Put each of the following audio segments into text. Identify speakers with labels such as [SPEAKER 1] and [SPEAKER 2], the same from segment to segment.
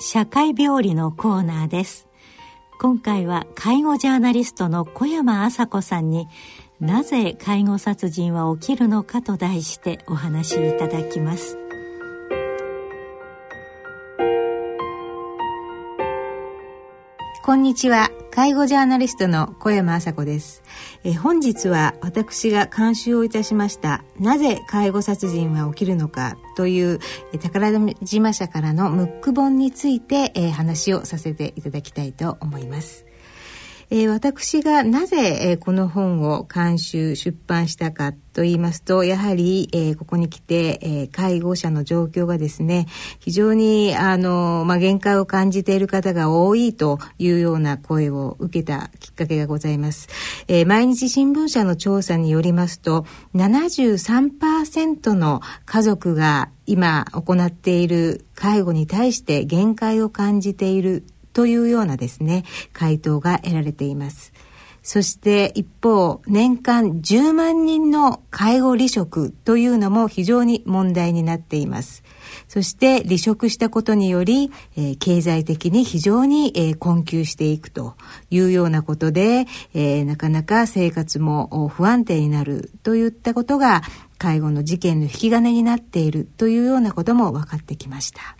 [SPEAKER 1] 社会病理のコーナーです。今回は介護ジャーナリストの小山麻子さんになぜ介護殺人は起きるのかと題してお話しいただきます。
[SPEAKER 2] こんにちは。介護ジャーナリストの小山麻子です。え本日は私が監修をいたしましたなぜ介護殺人は起きるのかという宝島社からのムック本についてえ話をさせていただきたいと思います。えー、私がなぜ、えー、この本を監修出版したかと言いますとやはり、えー、ここに来て、えー、介護者の状況がですね非常にあの、まあ、限界を感じている方が多いというような声を受けたきっかけがございます、えー、毎日新聞社の調査によりますと73%の家族が今行っている介護に対して限界を感じているというようなですね回答が得られていますそして一方年間10万人の介護離職というのも非常に問題になっていますそして離職したことにより、えー、経済的に非常に、えー、困窮していくというようなことで、えー、なかなか生活も不安定になるといったことが介護の事件の引き金になっているというようなことも分かってきました。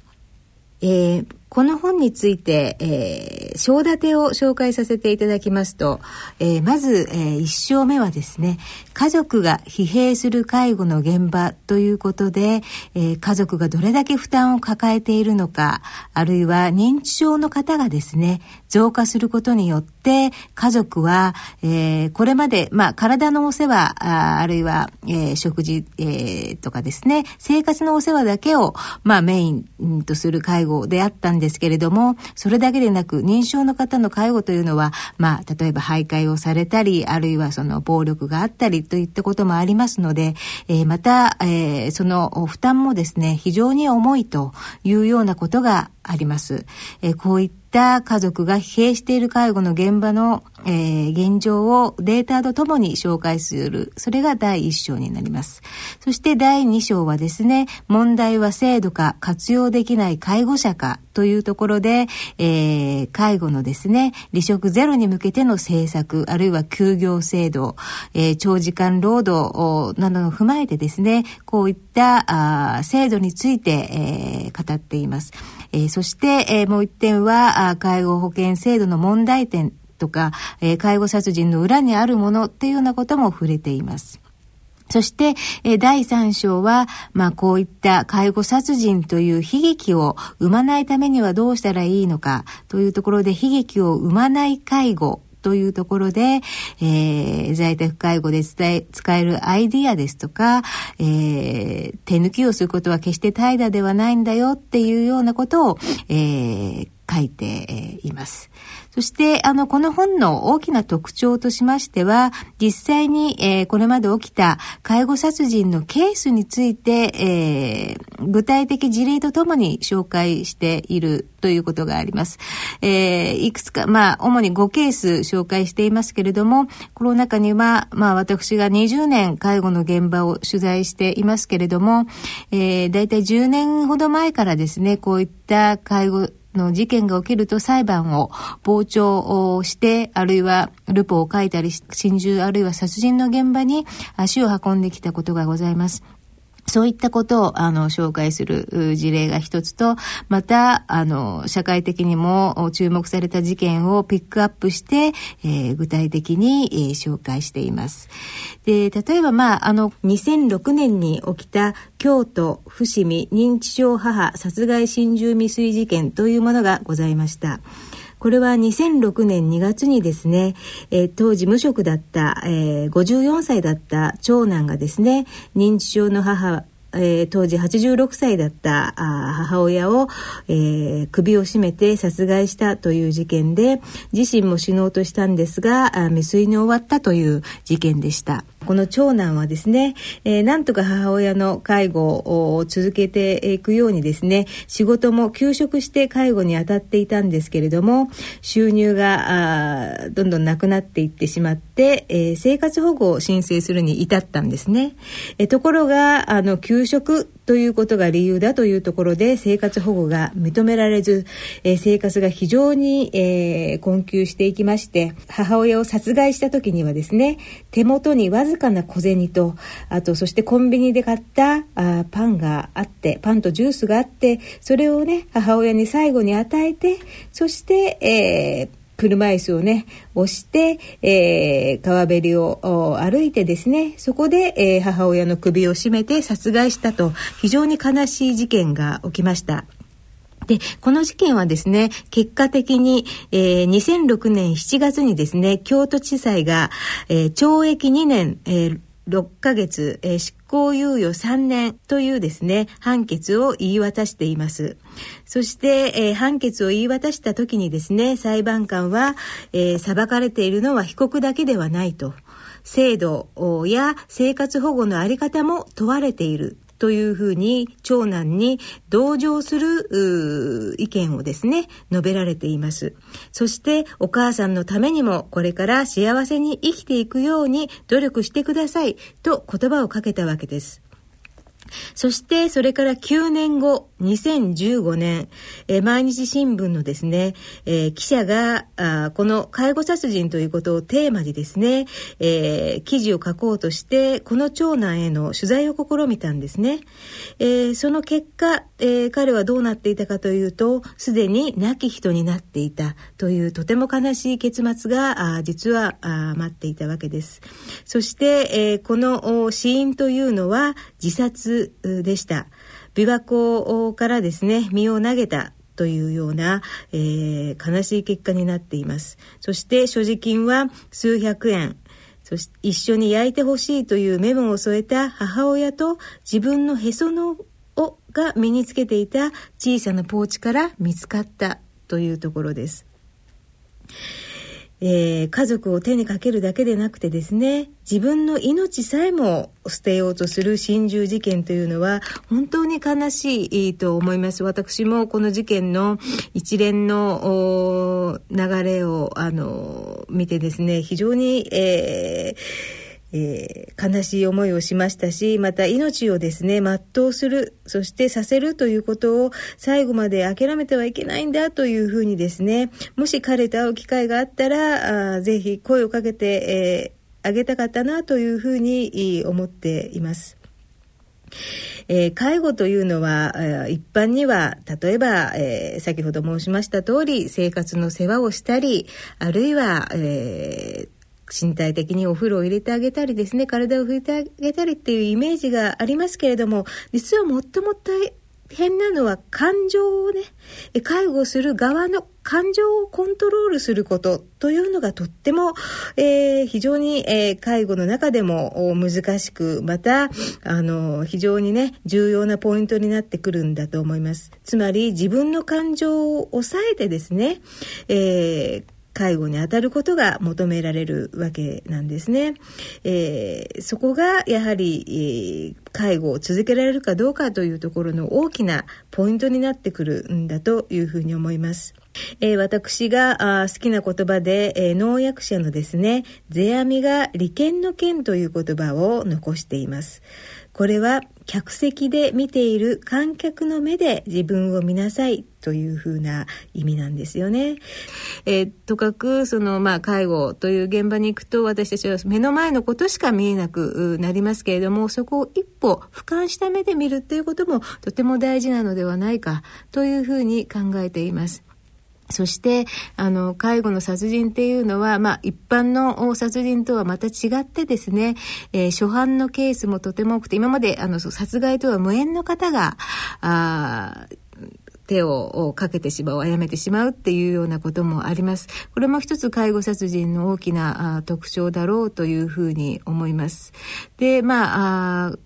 [SPEAKER 2] えー、この本について、えー、章立てを紹介させていただきますと、えー、まず、えー、1章目はですね家族が疲弊する介護の現場ということで、えー、家族がどれだけ負担を抱えているのかあるいは認知症の方がですね増加することによって家族は、えー、これまで、まあ、体のお世話ああるいは、えー、食事、えー、とかですね生活のお世話だけを、まあ、メインとする介護であったんですけれどもそれだけでなく認知症の方の介護というのは、まあ、例えば徘徊をされたりあるいはその暴力があったりといったこともありますので、えー、また、えー、その負担もですね非常に重いというようなことがあります。えー、こういったた家族が疲弊している介護の現場の、えー、現状をデータとともに紹介する。それが第1章になります。そして第2章はですね、問題は制度か活用できない介護者かというところで、えー、介護のですね、離職ゼロに向けての政策、あるいは休業制度、えー、長時間労働などを踏まえてですね、こういったあ制度について、えー、語っています。えー、そして、えー、もう一点は、介護保険制度の問題点とか、えー、介護殺人の裏にあるものっていうようなことも触れています。そして、え第3章は、まあ、こういった介護殺人という悲劇を生まないためにはどうしたらいいのかというところで悲劇を生まない介護というところで、えー、在宅介護で伝え使えるアイディアですとか、えー、手抜きをすることは決して怠惰ではないんだよっていうようなことを、えー、書いています。そして、あの、この本の大きな特徴としましては、実際に、えー、これまで起きた介護殺人のケースについて、えー、具体的事例とともに紹介しているということがあります。えー、いくつか、まあ、主に5ケース紹介していますけれども、この中には、まあ、私が20年介護の現場を取材していますけれども、えー、だいたい10年ほど前からですね、こういった介護の事件が起きると裁判を傍聴をして、あるいはルポを書いたり、心中あるいは殺人の現場に足を運んできたことがございます。そういったことをあの紹介する事例が一つと、またあの社会的にも注目された事件をピックアップして、えー、具体的に、えー、紹介しています。で例えばまああの2006年に起きた京都伏見認知症母殺害心中未遂事件というものがございました。これは2006年2月にですね、えー、当時無職だった、えー、54歳だった長男がですね、認知症の母えー、当時86歳だった母親を、えー、首を絞めて殺害したという事件で自身も死のうとしたんですが未遂に終わったという事件でした。この長男はですね、えー、なんとか母親の介護を続けていくようにですね仕事も休職して介護に当たっていたんですけれども収入があどんどんなくなっていってしまって、えー、生活保護を申請するに至ったんですね。えー、ところがあの休職ということが理由だというところで生活保護が認められず、えー、生活が非常に、えー、困窮していきまして母親を殺害した時にはですね手元にわずかな小銭とあとそしてコンビニで買ったあパンがあってパンとジュースがあってそれをね母親に最後に与えてそして、えー車椅子をね押して、えー、川べりを歩いてですねそこで、えー、母親の首を絞めて殺害したと非常に悲しい事件が起きました。で、この事件はですね、結果的に、えー、2006年7月にですね、京都地裁が、えー、懲役2年、えー6ヶ月、えー、執行猶予3年というですね、判決を言い渡しています。そして、えー、判決を言い渡した時にですね、裁判官は、えー、裁かれているのは被告だけではないと。制度や生活保護のあり方も問われているというふうに長男に同情する意見をですね述べられています。そしてお母さんのためにもこれから幸せに生きていくように努力してくださいと言葉をかけたわけです。そしてそれから9年後2015年、えー、毎日新聞のですね、えー、記者があこの介護殺人ということをテーマにですね、えー、記事を書こうとしてこの長男への取材を試みたんですね、えー、その結果、えー、彼はどうなっていたかというとすでに亡き人になっていたというとても悲しい結末があ実はあ待っていたわけです。そして、えー、この死因というのは自殺でした。琵琶湖からですね身を投げたというような、えー、悲しい結果になっていますそして所持金は数百円そして一緒に焼いてほしいというメモを添えた母親と自分のへその緒が身につけていた小さなポーチから見つかったというところです。えー、家族を手にかけるだけでなくてですね自分の命さえも捨てようとする心中事件というのは本当に悲しいと思います。私もこの事件の一連の流れをあの見てですね非常に、えーえー、悲しい思いをしましたしまた命をですね全うするそしてさせるということを最後まで諦めてはいけないんだというふうにですねもし彼と会う機会があったらあぜひ声をかけて、えー、あげたかったなというふうに思っています。えー、介護というのは、えー、一般には例えば、えー、先ほど申しました通り生活の世話をしたりあるいは、えー身体的にお風呂を入れてあげたりですね体を拭いてあげたりっていうイメージがありますけれども実はもっとも大変なのは感情をね介護する側の感情をコントロールすることというのがとっても、えー、非常に、えー、介護の中でも難しくまたあの非常にね重要なポイントになってくるんだと思います。つまり自分の感情を抑えてですね、えー介護に当たることが求められるわけなんですね。えー、そこがやはり、えー、介護を続けられるかどうかというところの大きなポイントになってくるんだというふうに思います。えー、私があ好きな言葉で、えー、農薬者のですね、世阿弥が利権の権という言葉を残しています。これは客席で見ている観客の目で自分を見なさいというふうな意味なんですよね。えー、とかくその、まあ、介護という現場に行くと私たちは目の前のことしか見えなくなりますけれどもそこを一歩俯瞰した目で見るっていうこともとても大事なのではないかというふうに考えています。そして、あの、介護の殺人っていうのは、まあ、一般の殺人とはまた違ってですね、えー、初犯のケースもとても多くて、今まで、あの、殺害とは無縁の方が、あ手をかけてしまう、殺めてしまうっていうようなこともあります。これも一つ介護殺人の大きな特徴だろうというふうに思います。で、まあ、あ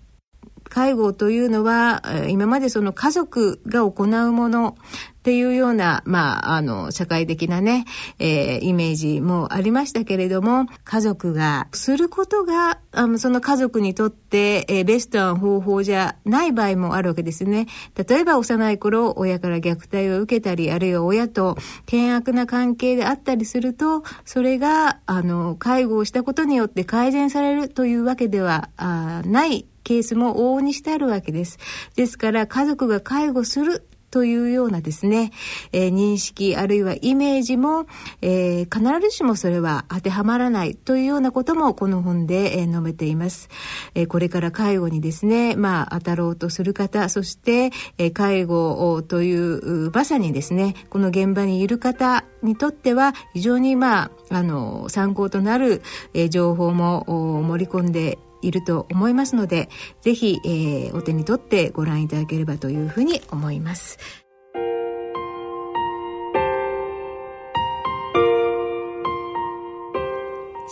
[SPEAKER 2] 介護というのは今までその家族が行うものっていうような、まあ、あの、社会的なね、えー、イメージもありましたけれども、家族がすることが、あのその家族にとって、えー、ベストな方法じゃない場合もあるわけですね。例えば幼い頃、親から虐待を受けたり、あるいは親と険悪な関係であったりすると、それが、あの、介護をしたことによって改善されるというわけではあないケースも往々にしてあるわけです。ですから家族が介護するというようなですね、えー、認識あるいはイメージも、えー、必ずしもそれは当てはまらないというようなこともこの本で、えー、述べています、えこれから介護にですね、まあ、当たろうとする方そして、え介護というまさにですねこの現場にいる方にとっては非常にまああの参考となる、え情報も盛り込んでいると思いますのでぜひ、えー、お手に取ってご覧いただければというふうに思います。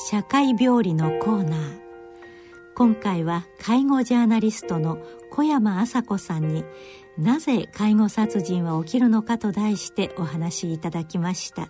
[SPEAKER 1] 社会病理のコーナー今回は介護ジャーナリストの小山麻子さんになぜ介護殺人は起きるのかと題してお話しいただきました。